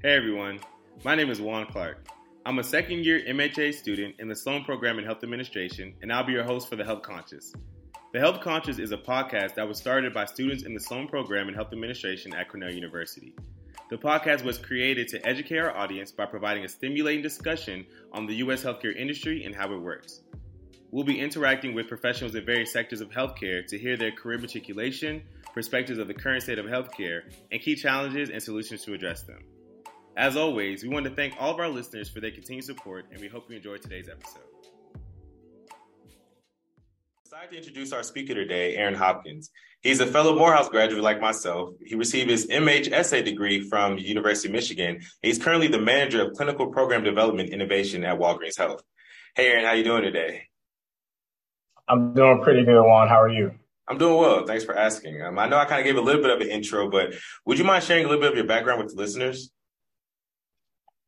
Hey everyone, my name is Juan Clark. I'm a second year MHA student in the Sloan Program in Health Administration, and I'll be your host for The Health Conscious. The Health Conscious is a podcast that was started by students in the Sloan Program in Health Administration at Cornell University. The podcast was created to educate our audience by providing a stimulating discussion on the U.S. healthcare industry and how it works. We'll be interacting with professionals in various sectors of healthcare to hear their career matriculation, perspectives of the current state of healthcare, and key challenges and solutions to address them. As always, we want to thank all of our listeners for their continued support, and we hope you enjoyed today's episode. Excited to introduce our speaker today, Aaron Hopkins. He's a fellow Morehouse graduate like myself. He received his MHSA degree from University of Michigan. He's currently the manager of clinical program development innovation at Walgreens Health. Hey, Aaron, how you doing today? I'm doing pretty good, Juan. How are you? I'm doing well. Thanks for asking. Um, I know I kind of gave a little bit of an intro, but would you mind sharing a little bit of your background with the listeners?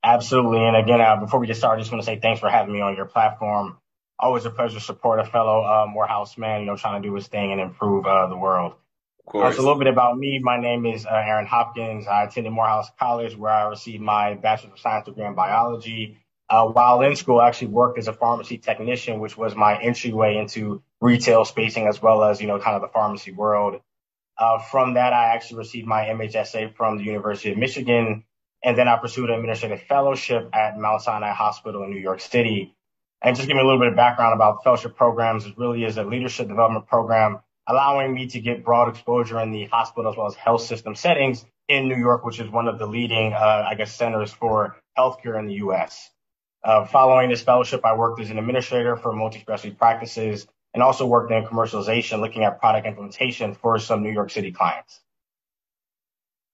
Absolutely. And again, uh, before we get started, I just want to say thanks for having me on your platform. Always a pleasure to support a fellow uh, Morehouse man, you know, trying to do his thing and improve uh, the world. Of course. So a little bit about me. My name is uh, Aaron Hopkins. I attended Morehouse College where I received my Bachelor of Science degree in biology. Uh, while in school, I actually worked as a pharmacy technician, which was my entryway into retail spacing as well as, you know, kind of the pharmacy world. Uh, from that, I actually received my MHSA from the University of Michigan and then I pursued an administrative fellowship at Mount Sinai Hospital in New York City. And just give me a little bit of background about fellowship programs. It really is a leadership development program, allowing me to get broad exposure in the hospital as well as health system settings in New York, which is one of the leading, uh, I guess, centers for healthcare in the U.S. Uh, following this fellowship, I worked as an administrator for multi-specialty practices and also worked in commercialization, looking at product implementation for some New York City clients.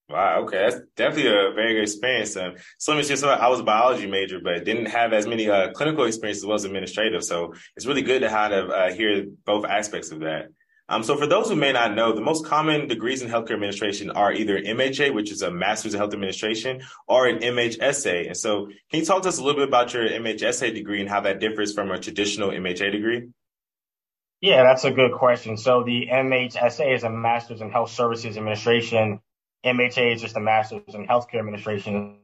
Wow. Okay, that's definitely a very good experience. Um, so let me just I was a biology major, but didn't have as many uh, clinical experiences as well as administrative. So it's really good to kind of uh, hear both aspects of that. Um, so for those who may not know, the most common degrees in healthcare administration are either MHA, which is a Master's of Health Administration, or an MHSA. And so can you talk to us a little bit about your MHSA degree and how that differs from a traditional MHA degree? Yeah, that's a good question. So the MHSA is a Master's in Health Services Administration MHA is just a master's in healthcare administration.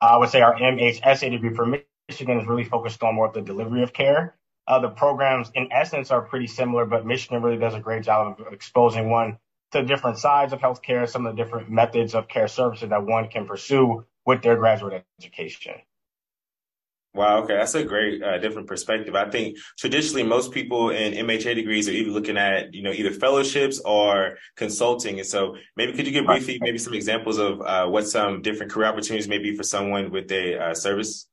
I would say our MHSA degree for Michigan is really focused on more of the delivery of care. Uh, the programs in essence are pretty similar, but Michigan really does a great job of exposing one to different sides of healthcare, some of the different methods of care services that one can pursue with their graduate education. Wow. Okay. That's a great, uh, different perspective. I think traditionally most people in MHA degrees are either looking at, you know, either fellowships or consulting. And so maybe could you give briefly maybe some examples of, uh, what some different career opportunities may be for someone with a uh, service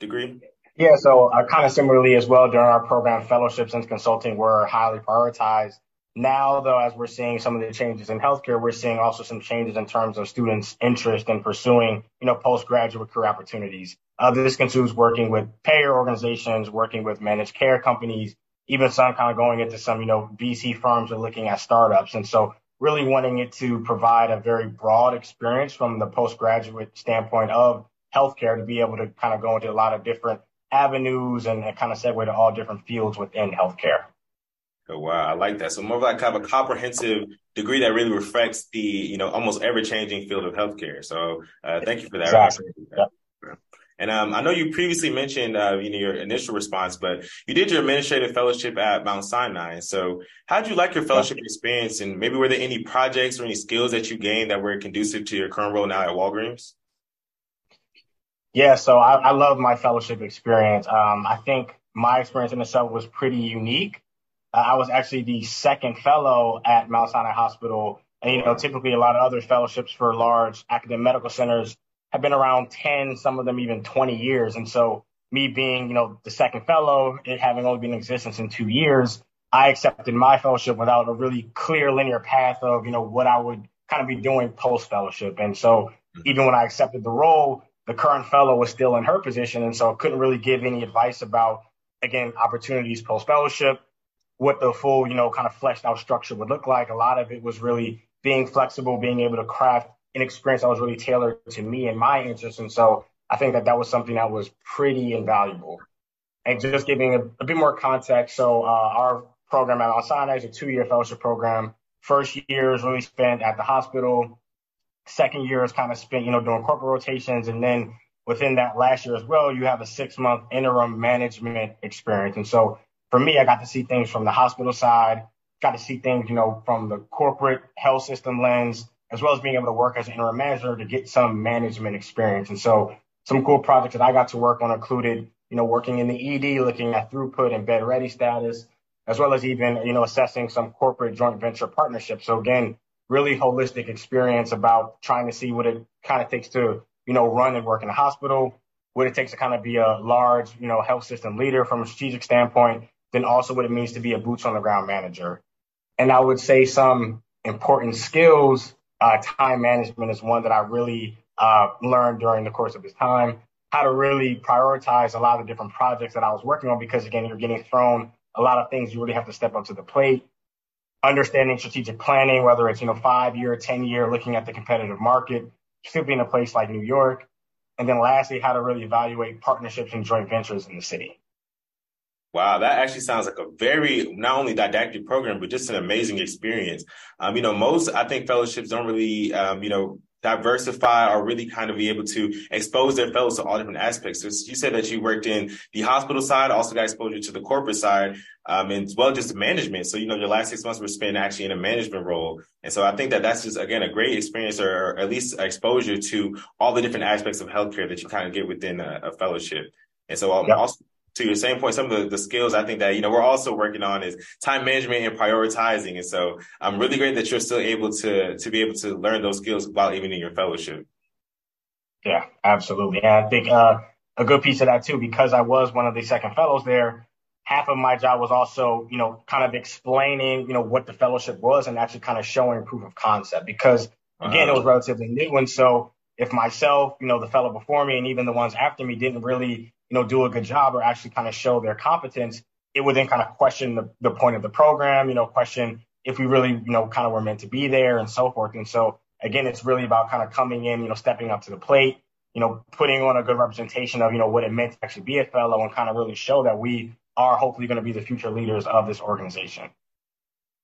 degree? Yeah. So uh, kind of similarly as well during our program, fellowships and consulting were highly prioritized. Now, though, as we're seeing some of the changes in healthcare, we're seeing also some changes in terms of students' interest in pursuing, you know, postgraduate career opportunities. Uh, this includes working with payer organizations, working with managed care companies, even some kind of going into some, you know, VC firms are looking at startups. And so really wanting it to provide a very broad experience from the postgraduate standpoint of healthcare to be able to kind of go into a lot of different avenues and, and kind of segue to all different fields within healthcare. Oh, wow. I like that. So more of like kind of a comprehensive degree that really reflects the, you know, almost ever changing field of healthcare. So uh, thank you for that. Exactly. And um, I know you previously mentioned, uh, you know, your initial response, but you did your administrative fellowship at Mount Sinai. So how did you like your fellowship experience? And maybe were there any projects or any skills that you gained that were conducive to your current role now at Walgreens? Yeah, so I, I love my fellowship experience. Um, I think my experience in itself was pretty unique. Uh, I was actually the second fellow at Mount Sinai Hospital. And, you know, typically a lot of other fellowships for large academic medical centers have been around 10, some of them even 20 years. And so me being, you know, the second fellow, it having only been in existence in two years, I accepted my fellowship without a really clear linear path of, you know, what I would kind of be doing post fellowship. And so hmm. even when I accepted the role, the current fellow was still in her position. And so I couldn't really give any advice about, again, opportunities post fellowship, what the full, you know, kind of fleshed out structure would look like. A lot of it was really being flexible, being able to craft an experience that was really tailored to me and my interests. And so I think that that was something that was pretty invaluable. And just giving a, a bit more context. So, uh, our program at Sinai is a two year fellowship program. First year is really spent at the hospital. second year is kind of spent, you know, doing corporate rotations. And then within that last year as well, you have a six month interim management experience. And so for me, I got to see things from the hospital side, got to see things, you know, from the corporate health system lens, as well as being able to work as an interim manager to get some management experience. And so some cool projects that I got to work on included, you know, working in the ED, looking at throughput and bed ready status, as well as even, you know, assessing some corporate joint venture partnerships. So again, really holistic experience about trying to see what it kind of takes to, you know, run and work in a hospital, what it takes to kind of be a large, you know, health system leader from a strategic standpoint, then also what it means to be a boots on the ground manager. And I would say some important skills, uh, time management is one that I really uh, learned during the course of this time, how to really prioritize a lot of the different projects that I was working on because again, you're getting thrown a lot of things you really have to step up to the plate understanding strategic planning, whether it's, you know, five year, 10 year, looking at the competitive market, particularly in a place like New York. And then lastly, how to really evaluate partnerships and joint ventures in the city. Wow, that actually sounds like a very not only didactic program, but just an amazing experience. Um, you know, most I think fellowships don't really, um, you know, diversify or really kind of be able to expose their fellows to all different aspects. So you said that you worked in the hospital side, also got exposure to the corporate side, um, and as well just management. So, you know, your last six months were spent actually in a management role. And so I think that that's just, again, a great experience or, or at least exposure to all the different aspects of healthcare that you kind of get within a, a fellowship. And so um, yep. also to your same point, some of the, the skills I think that, you know, we're also working on is time management and prioritizing. And so I'm really great that you're still able to, to be able to learn those skills while even in your fellowship. Yeah, absolutely. And I think, uh, a good piece of that too, because I was one of the second fellows there, half of my job was also, you know, kind of explaining, you know, what the fellowship was and actually kind of showing proof of concept because again, uh-huh. it was relatively new. And so if myself, you know, the fellow before me and even the ones after me didn't really you know, do a good job or actually kind of show their competence, it would then kind of question the, the point of the program, you know, question if we really, you know, kind of were meant to be there and so forth. And so again, it's really about kind of coming in, you know, stepping up to the plate, you know, putting on a good representation of, you know, what it meant to actually be a fellow and kind of really show that we are hopefully going to be the future leaders of this organization.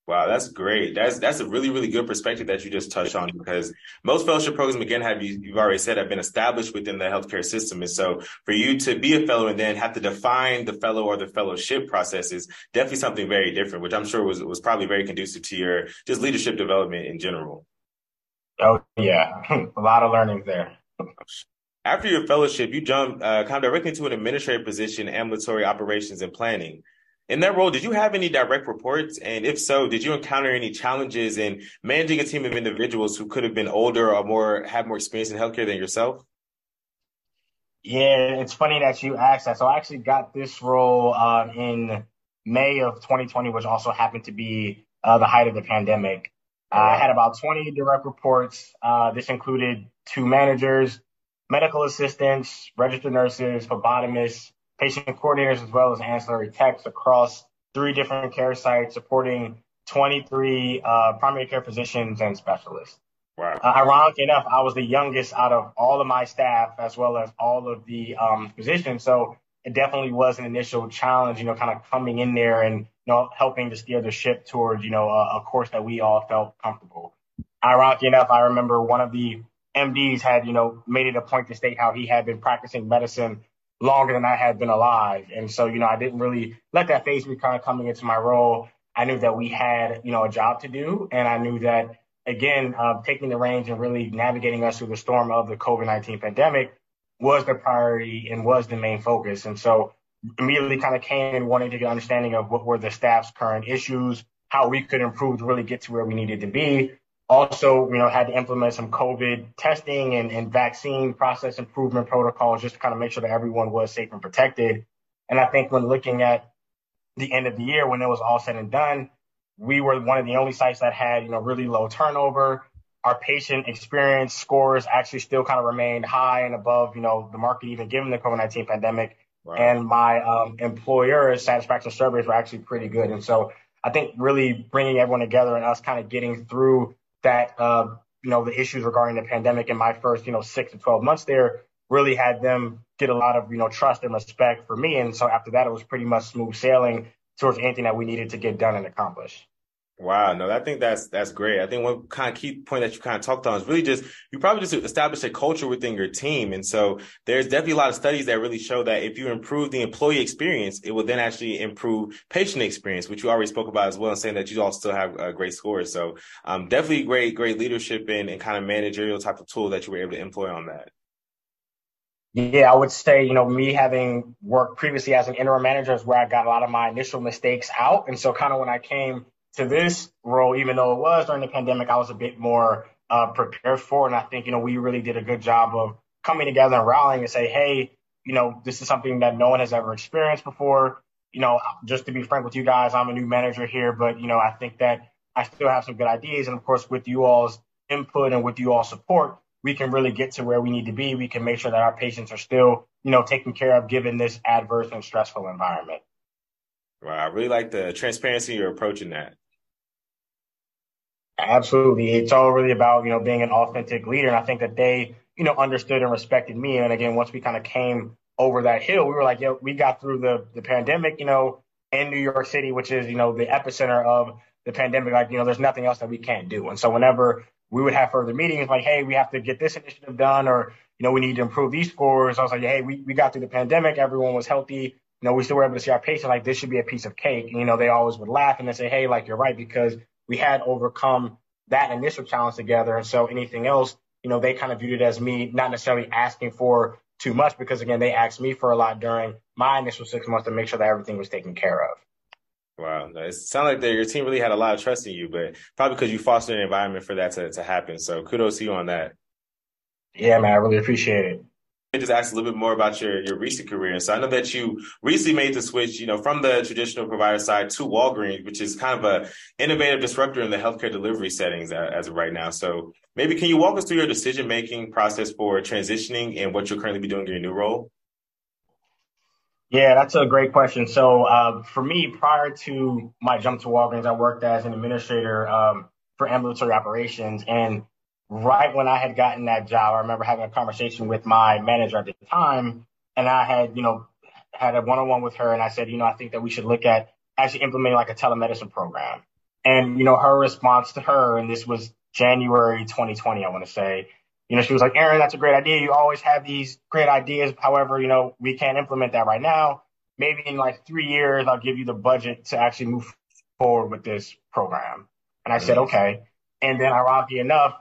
Wow, that's great. That's that's a really really good perspective that you just touched on because most fellowship programs again have you you've already said have been established within the healthcare system, and so for you to be a fellow and then have to define the fellow or the fellowship process is definitely something very different, which I'm sure was was probably very conducive to your just leadership development in general. Oh yeah, a lot of learning there. After your fellowship, you jumped uh, kind of directly into an administrative position, ambulatory operations and planning. In that role, did you have any direct reports? And if so, did you encounter any challenges in managing a team of individuals who could have been older or more have more experience in healthcare than yourself? Yeah, it's funny that you asked that. So I actually got this role uh, in May of 2020, which also happened to be uh, the height of the pandemic. Uh, I had about 20 direct reports. Uh, this included two managers, medical assistants, registered nurses, phlebotomists, patient coordinators as well as ancillary techs across three different care sites supporting 23 uh, primary care physicians and specialists. Wow. Uh, ironically enough, I was the youngest out of all of my staff as well as all of the um, physicians. So it definitely was an initial challenge, you know, kind of coming in there and, you know, helping to steer the ship towards, you know, a, a course that we all felt comfortable. Ironically enough, I remember one of the MDs had, you know, made it a point to state how he had been practicing medicine longer than I had been alive. And so, you know, I didn't really let that faze me kind of coming into my role. I knew that we had, you know, a job to do. And I knew that, again, uh, taking the reins and really navigating us through the storm of the COVID 19 pandemic was the priority and was the main focus. And so, immediately kind of came in wanting to get an understanding of what were the staff's current issues, how we could improve to really get to where we needed to be also, you know, had to implement some COVID testing and, and vaccine process improvement protocols just to kind of make sure that everyone was safe and protected. And I think when looking at the end of the year, when it was all said and done, we were one of the only sites that had, you know, really low turnover. Our patient experience scores actually still kind of remained high and above, you know, the market even given the COVID-19 pandemic. Wow. And my um, employer satisfaction surveys were actually pretty good. And so I think really bringing everyone together and us kind of getting through that, uh, you know, the issues regarding the pandemic in my first, you know, six to 12 months there really had them get a lot of, you know, trust and respect for me. And so after that, it was pretty much smooth sailing towards anything that we needed to get done and accomplish. Wow, no, I think that's that's great. I think one kind of key point that you kind of talked on is really just you probably just establish a culture within your team, and so there's definitely a lot of studies that really show that if you improve the employee experience, it will then actually improve patient experience, which you already spoke about as well, and saying that you all still have uh, great scores. So, um, definitely great, great leadership and, and kind of managerial type of tool that you were able to employ on that. Yeah, I would say, you know, me having worked previously as an interim manager is where I got a lot of my initial mistakes out. And so kind of when I came to this role, even though it was during the pandemic, I was a bit more uh, prepared for. And I think, you know, we really did a good job of coming together and rallying and say, hey, you know, this is something that no one has ever experienced before. You know, just to be frank with you guys, I'm a new manager here, but, you know, I think that I still have some good ideas. And of course, with you all's input and with you all support, we can really get to where we need to be. We can make sure that our patients are still, you know, taken care of given this adverse and stressful environment. Wow, I really like the transparency you're approaching that. Absolutely. It's all really about, you know, being an authentic leader. And I think that they, you know, understood and respected me. And again, once we kind of came over that hill, we were like, yo, we got through the, the pandemic, you know, in New York City, which is, you know, the epicenter of the pandemic. Like, you know, there's nothing else that we can't do. And so whenever we would have further meetings like, hey, we have to get this initiative done, or you know, we need to improve these scores. I was like, hey, we, we got through the pandemic, everyone was healthy. You know, we still were able to see our patients like this should be a piece of cake. And, you know, they always would laugh and they say, hey, like you're right because we had overcome that initial challenge together. And so anything else, you know, they kind of viewed it as me not necessarily asking for too much because again, they asked me for a lot during my initial six months to make sure that everything was taken care of. Wow, it sounds like your team really had a lot of trust in you, but probably because you fostered an environment for that to, to happen. So kudos to you on that. Yeah, man, I really appreciate it. Just ask a little bit more about your, your recent career. So I know that you recently made the switch, you know, from the traditional provider side to Walgreens, which is kind of a innovative disruptor in the healthcare delivery settings as of right now. So maybe can you walk us through your decision making process for transitioning and what you'll currently be doing in your new role? Yeah, that's a great question. So uh, for me, prior to my jump to Walgreens, I worked as an administrator um, for ambulatory operations. And right when I had gotten that job, I remember having a conversation with my manager at the time, and I had, you know, had a one-on-one with her, and I said, you know, I think that we should look at actually implementing like a telemedicine program. And you know, her response to her, and this was January 2020, I want to say, you know, she was like, Aaron, that's a great idea. You always have these great ideas. However, you know, we can't implement that right now. Maybe in like three years, I'll give you the budget to actually move forward with this program. And I said, okay. And then ironically enough,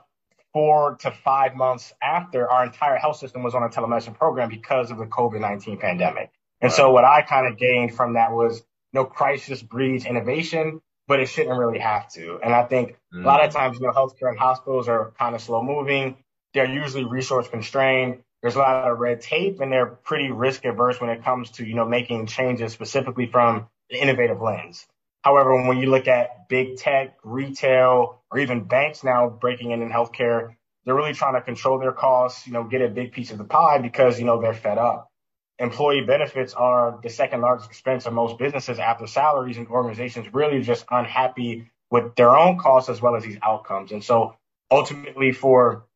four to five months after our entire health system was on a telemedicine program because of the COVID-19 pandemic. And so what I kind of gained from that was you no crisis breeds innovation, but it shouldn't really have to. And I think mm. a lot of times, you know, healthcare and hospitals are kind of slow moving they're usually resource constrained. There's a lot of red tape and they're pretty risk averse when it comes to, you know, making changes specifically from the innovative lens. However, when you look at big tech, retail, or even banks now breaking in in healthcare, they're really trying to control their costs, you know, get a big piece of the pie because, you know, they're fed up. Employee benefits are the second largest expense of most businesses after salaries and organizations really just unhappy with their own costs as well as these outcomes. And so ultimately for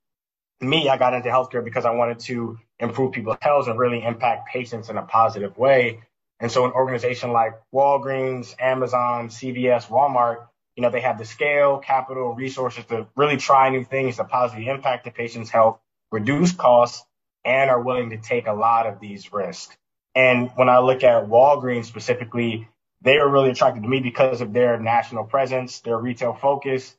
me, I got into healthcare because I wanted to improve people's health and really impact patients in a positive way. And so an organization like Walgreens, Amazon, CVS, Walmart, you know, they have the scale, capital, resources to really try new things to positively impact the patient's health, reduce costs, and are willing to take a lot of these risks. And when I look at Walgreens specifically, they are really attracted to me because of their national presence, their retail focus,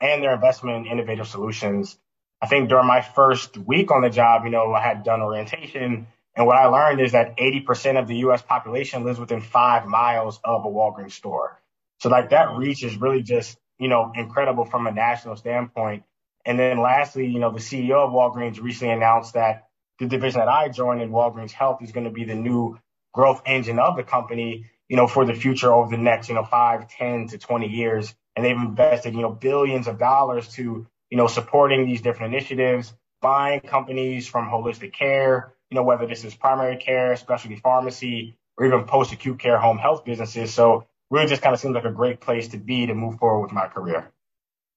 and their investment in innovative solutions I think during my first week on the job, you know, I had done orientation. And what I learned is that 80% of the US population lives within five miles of a Walgreens store. So like that reach is really just, you know, incredible from a national standpoint. And then lastly, you know, the CEO of Walgreens recently announced that the division that I joined in Walgreens Health is going to be the new growth engine of the company, you know, for the future over the next, you know, five, 10 to 20 years. And they've invested, you know, billions of dollars to you know, supporting these different initiatives, buying companies from holistic care, you know, whether this is primary care, specialty pharmacy, or even post-acute care home health businesses. So really just kind of seems like a great place to be to move forward with my career.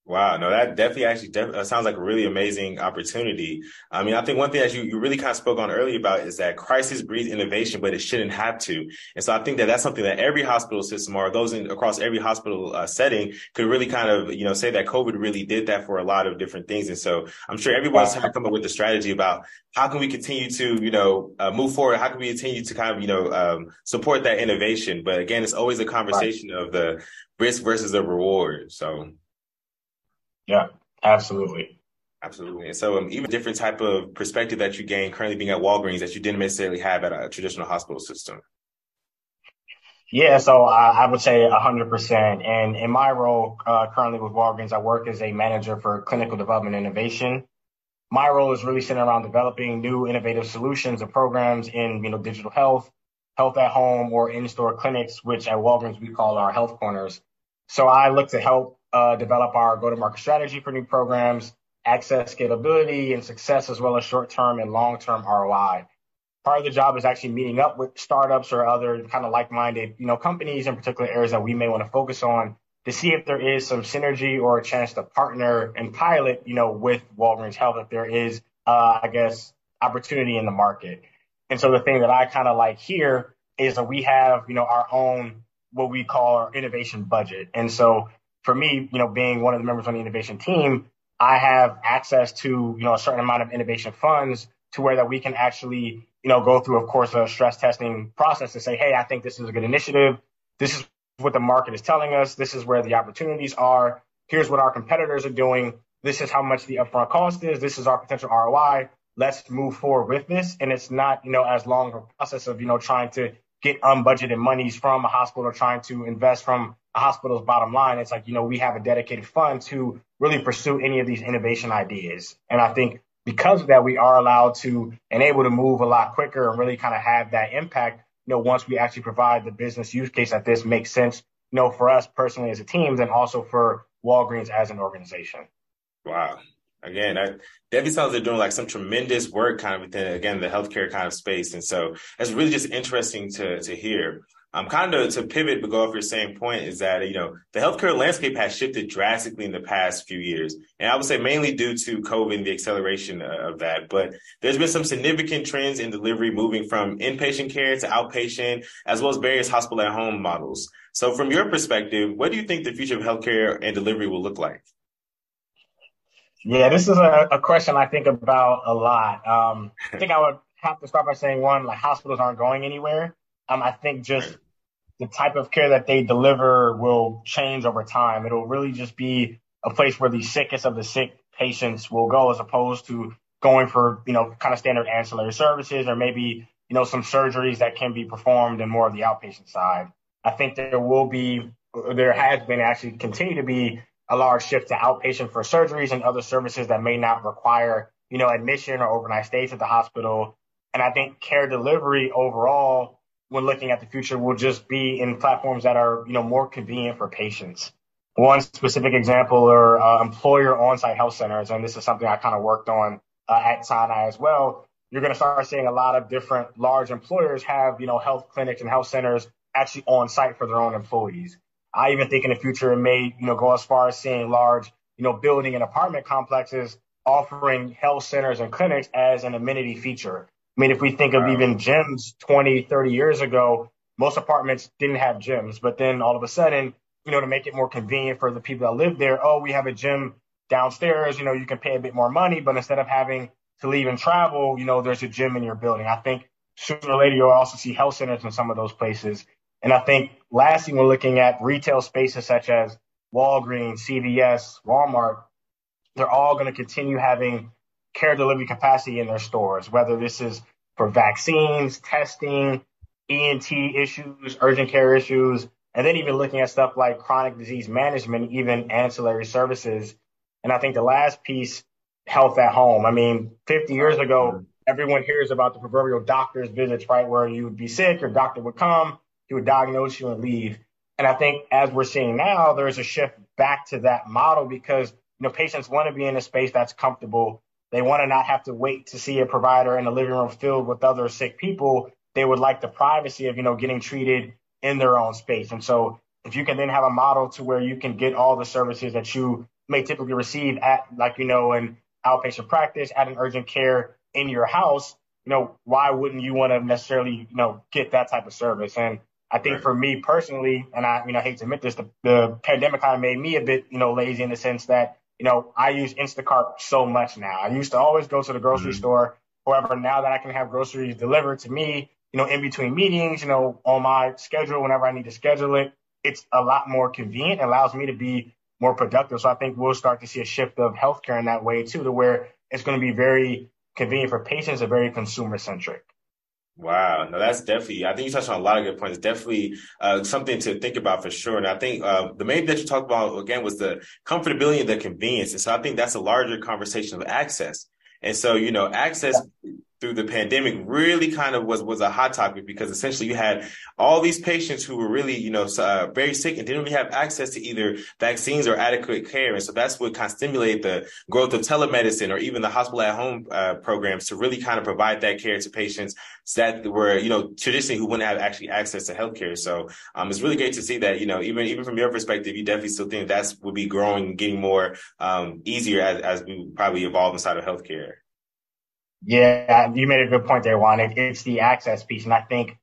Wow, no, that definitely actually def- uh, sounds like a really amazing opportunity. I mean, I think one thing that you, you really kind of spoke on earlier about is that crisis breeds innovation, but it shouldn't have to. And so I think that that's something that every hospital system or those in, across every hospital uh, setting could really kind of, you know, say that COVID really did that for a lot of different things. And so I'm sure everyone's trying to come up with a strategy about how can we continue to, you know, uh, move forward? How can we continue to kind of, you know, um, support that innovation? But again, it's always a conversation right. of the risk versus the reward. So. Yeah, absolutely. Absolutely. And so um, even different type of perspective that you gain currently being at Walgreens that you didn't necessarily have at a traditional hospital system. Yeah, so I, I would say 100%. And in my role uh, currently with Walgreens, I work as a manager for clinical development innovation. My role is really centered around developing new innovative solutions and programs in you know digital health, health at home, or in-store clinics, which at Walgreens we call our health corners. So I look to help uh, develop our go-to-market strategy for new programs, access scalability and success, as well as short-term and long-term ROI. Part of the job is actually meeting up with startups or other kind of like-minded, you know, companies in particular areas that we may want to focus on to see if there is some synergy or a chance to partner and pilot, you know, with Walgreens Health if there is, uh, I guess, opportunity in the market. And so the thing that I kind of like here is that we have, you know, our own what we call our innovation budget. And so for me, you know, being one of the members on the innovation team, I have access to, you know, a certain amount of innovation funds to where that we can actually, you know, go through, of course, a stress testing process to say, hey, I think this is a good initiative. This is what the market is telling us. This is where the opportunities are. Here's what our competitors are doing. This is how much the upfront cost is. This is our potential ROI. Let's move forward with this. And it's not, you know, as long a process of, you know, trying to get unbudgeted monies from a hospital or trying to invest from hospital's bottom line. It's like, you know, we have a dedicated fund to really pursue any of these innovation ideas. And I think because of that, we are allowed to and able to move a lot quicker and really kind of have that impact, you know, once we actually provide the business use case that this makes sense, you know, for us personally as a team, then also for Walgreens as an organization. Wow. Again, I, Debbie sounds like doing like some tremendous work kind of within, again, the healthcare kind of space. And so it's really just interesting to, to hear. Um, kind of to pivot, but go off your same point is that, you know, the healthcare landscape has shifted drastically in the past few years. And I would say mainly due to COVID and the acceleration of that. But there's been some significant trends in delivery moving from inpatient care to outpatient, as well as various hospital at home models. So from your perspective, what do you think the future of healthcare and delivery will look like? Yeah, this is a, a question I think about a lot. Um, I think I would have to start by saying one, like hospitals aren't going anywhere. Um, I think just the type of care that they deliver will change over time. It'll really just be a place where the sickest of the sick patients will go as opposed to going for, you know, kind of standard ancillary services or maybe, you know, some surgeries that can be performed in more of the outpatient side. I think there will be, there has been actually continue to be a large shift to outpatient for surgeries and other services that may not require, you know, admission or overnight stays at the hospital. And I think care delivery overall when looking at the future will just be in platforms that are, you know, more convenient for patients. One specific example are uh, employer on-site health centers, and this is something I kind of worked on uh, at Sinai as well. You're going to start seeing a lot of different large employers have, you know, health clinics and health centers actually on site for their own employees. I even think in the future it may, you know, go as far as seeing large, you know, building and apartment complexes offering health centers and clinics as an amenity feature. I mean, if we think of even gyms 20, 30 years ago, most apartments didn't have gyms, but then all of a sudden, you know, to make it more convenient for the people that live there, oh, we have a gym downstairs, you know, you can pay a bit more money, but instead of having to leave and travel, you know, there's a gym in your building. I think sooner or later you'll also see health centers in some of those places. And I think lastly, we're looking at retail spaces such as Walgreens, CVS, Walmart. They're all going to continue having care delivery capacity in their stores, whether this is for vaccines, testing, ENT issues, urgent care issues, and then even looking at stuff like chronic disease management, even ancillary services. And I think the last piece, health at home. I mean, 50 years ago, everyone hears about the proverbial doctor's visits, right? Where you would be sick, your doctor would come, he would diagnose you and leave. And I think as we're seeing now, there's a shift back to that model because, you know, patients want to be in a space that's comfortable they want to not have to wait to see a provider in a living room filled with other sick people. They would like the privacy of, you know, getting treated in their own space. And so if you can then have a model to where you can get all the services that you may typically receive at, like, you know, an outpatient practice, at an urgent care in your house, you know, why wouldn't you want to necessarily, you know, get that type of service? And I think for me personally, and I, you know, hate to admit this, the, the pandemic kind of made me a bit, you know, lazy in the sense that, you know, I use Instacart so much now. I used to always go to the grocery mm-hmm. store. However, now that I can have groceries delivered to me, you know, in between meetings, you know, on my schedule, whenever I need to schedule it, it's a lot more convenient. It allows me to be more productive. So I think we'll start to see a shift of healthcare in that way too, to where it's going to be very convenient for patients and very consumer centric. Wow, no, that's definitely. I think you touched on a lot of good points. Definitely uh, something to think about for sure. And I think uh, the main that you talked about again was the comfortability and the convenience. And so I think that's a larger conversation of access. And so you know, access through the pandemic really kind of was was a hot topic because essentially you had all these patients who were really you know uh, very sick and didn't really have access to either vaccines or adequate care. And so that's what kind of stimulated the growth of telemedicine or even the hospital at home uh, programs to really kind of provide that care to patients that were you know traditionally who wouldn't have actually access to healthcare. So um, it's really great to see that you know even even from your perspective you definitely still think that's would be growing getting more um, easier as, as we probably evolve inside of healthcare yeah, you made a good point there, Juan. It, it's the access piece. And I think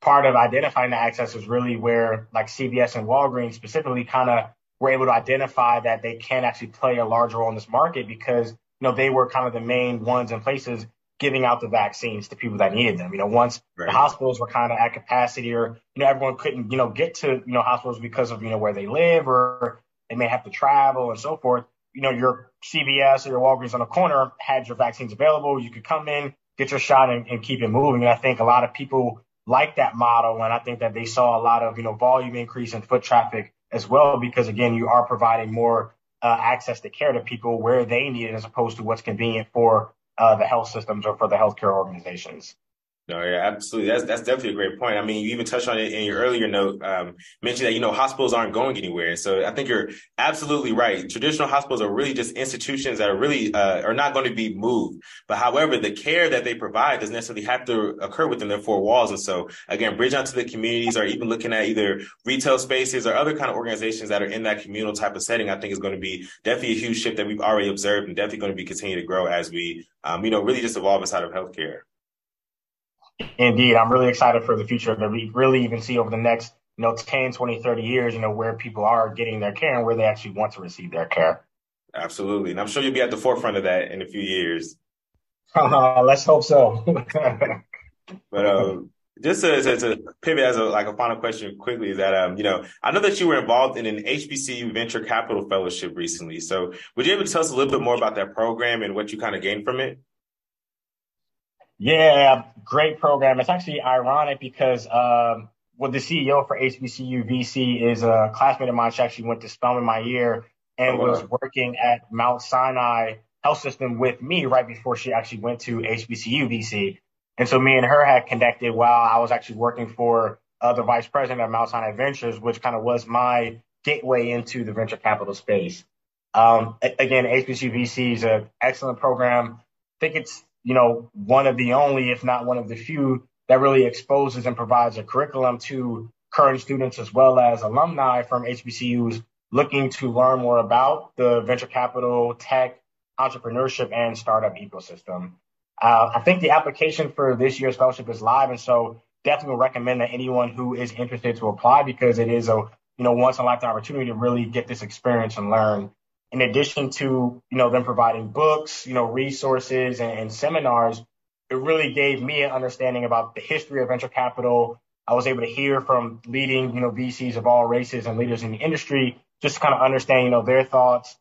part of identifying the access is really where like CVS and Walgreens specifically kind of were able to identify that they can actually play a larger role in this market because, you know, they were kind of the main ones and places giving out the vaccines to people that needed them. You know, once right. the hospitals were kind of at capacity or, you know, everyone couldn't, you know, get to, you know, hospitals because of, you know, where they live or they may have to travel and so forth you know, your CVS or your Walgreens on the corner had your vaccines available. You could come in, get your shot and, and keep it moving. And I think a lot of people like that model. And I think that they saw a lot of, you know, volume increase in foot traffic as well, because again, you are providing more uh, access to care to people where they need it as opposed to what's convenient for uh, the health systems or for the healthcare organizations. No, yeah, absolutely. That's that's definitely a great point. I mean, you even touched on it in your earlier note, um, mentioned that you know hospitals aren't going anywhere. So I think you're absolutely right. Traditional hospitals are really just institutions that are really uh, are not going to be moved. But however, the care that they provide doesn't necessarily have to occur within their four walls. And so again, bridge out to the communities, or even looking at either retail spaces or other kind of organizations that are in that communal type of setting, I think is going to be definitely a huge shift that we've already observed, and definitely going to be continue to grow as we, um, you know, really just evolve inside of healthcare. Indeed, I'm really excited for the future that we really even see over the next, you know, 10, 20, 30 years, you know, where people are getting their care and where they actually want to receive their care. Absolutely. And I'm sure you'll be at the forefront of that in a few years. Uh, let's hope so. but um, just to, to, to, pivot as a like a final question quickly is that um you know I know that you were involved in an HBCU venture capital fellowship recently. So would you able to tell us a little bit more about that program and what you kind of gained from it? Yeah, great program. It's actually ironic because um, well, the CEO for HBCU VC is a classmate of mine. She actually went to Spelman my year and oh, wow. was working at Mount Sinai Health System with me right before she actually went to HBCU VC. And so me and her had connected while I was actually working for uh, the vice president of Mount Sinai Ventures, which kind of was my gateway into the venture capital space. Um, again, HBCU VC is an excellent program. I think it's you know, one of the only, if not one of the few, that really exposes and provides a curriculum to current students as well as alumni from HBCUs looking to learn more about the venture capital, tech, entrepreneurship, and startup ecosystem. Uh, I think the application for this year's fellowship is live, and so definitely recommend that anyone who is interested to apply because it is a you know once in a lifetime opportunity to really get this experience and learn in addition to, you know, them providing books, you know, resources and, and seminars, it really gave me an understanding about the history of venture capital. I was able to hear from leading, you know, VCs of all races and leaders in the industry, just to kind of understand, you know, their thoughts,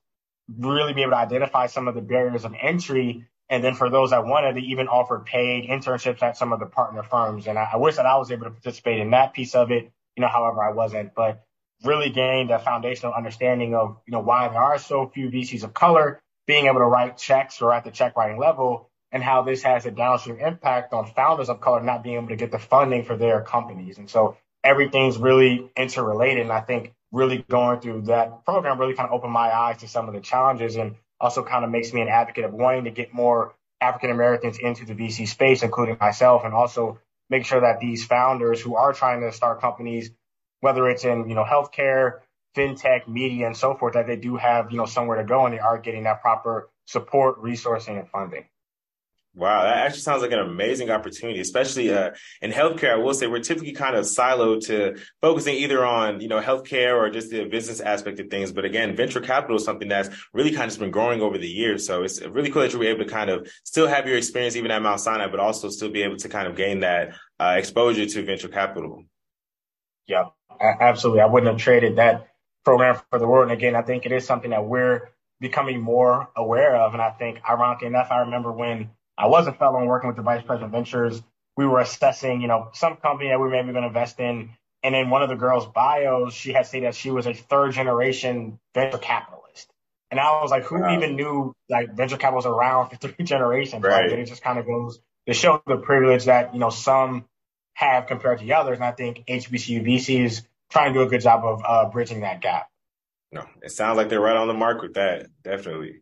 really be able to identify some of the barriers of entry. And then for those that wanted to even offer paid internships at some of the partner firms. And I, I wish that I was able to participate in that piece of it, you know, however I wasn't, but really gained a foundational understanding of, you know, why there are so few VCs of color, being able to write checks or at the check writing level, and how this has a downstream impact on founders of color not being able to get the funding for their companies. And so everything's really interrelated. And I think really going through that program really kind of opened my eyes to some of the challenges and also kind of makes me an advocate of wanting to get more African Americans into the VC space, including myself, and also make sure that these founders who are trying to start companies whether it's in, you know, healthcare, fintech, media, and so forth, that they do have, you know, somewhere to go and they are getting that proper support, resourcing, and funding. Wow, that actually sounds like an amazing opportunity, especially uh, in healthcare. I will say we're typically kind of siloed to focusing either on you know healthcare or just the business aspect of things. But again, venture capital is something that's really kind of just been growing over the years. So it's really cool that you were able to kind of still have your experience even at Mount Sinai, but also still be able to kind of gain that uh, exposure to venture capital. Yeah, absolutely. I wouldn't have traded that program for the world. And again, I think it is something that we're becoming more aware of. And I think, ironically enough, I remember when I was a fellow and working with the vice president of ventures, we were assessing, you know, some company that we maybe going to invest in. And in one of the girls' bios, she had stated that she was a third generation venture capitalist. And I was like, who wow. even knew like venture capital was around for three generations? Right. Like, and it just kind of goes to show the privilege that, you know, some have compared to the others. And I think HBCU VC is trying to do a good job of uh, bridging that gap. No, it sounds like they're right on the mark with that. Definitely.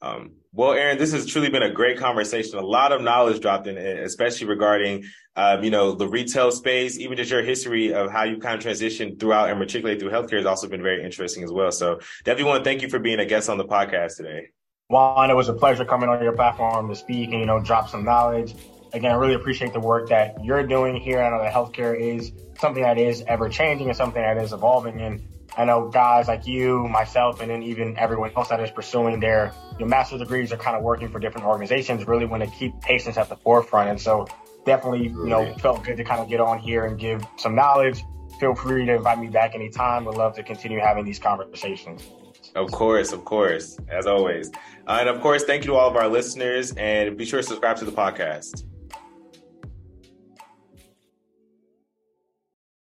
Um, well, Aaron, this has truly been a great conversation. A lot of knowledge dropped in, especially regarding, um, you know, the retail space. Even just your history of how you kind of transitioned throughout and particularly through healthcare has also been very interesting as well. So, definitely want to thank you for being a guest on the podcast today. Juan, it was a pleasure coming on your platform to speak and you know drop some knowledge. Again, I really appreciate the work that you're doing here. I know that healthcare is something that is ever changing and something that is evolving. And I know guys like you, myself, and then even everyone else that is pursuing their your master's degrees are kind of working for different organizations really want to keep patients at the forefront. And so definitely, you know, felt good to kind of get on here and give some knowledge. Feel free to invite me back anytime. Would love to continue having these conversations. Of course, of course, as always. Uh, and of course, thank you to all of our listeners and be sure to subscribe to the podcast.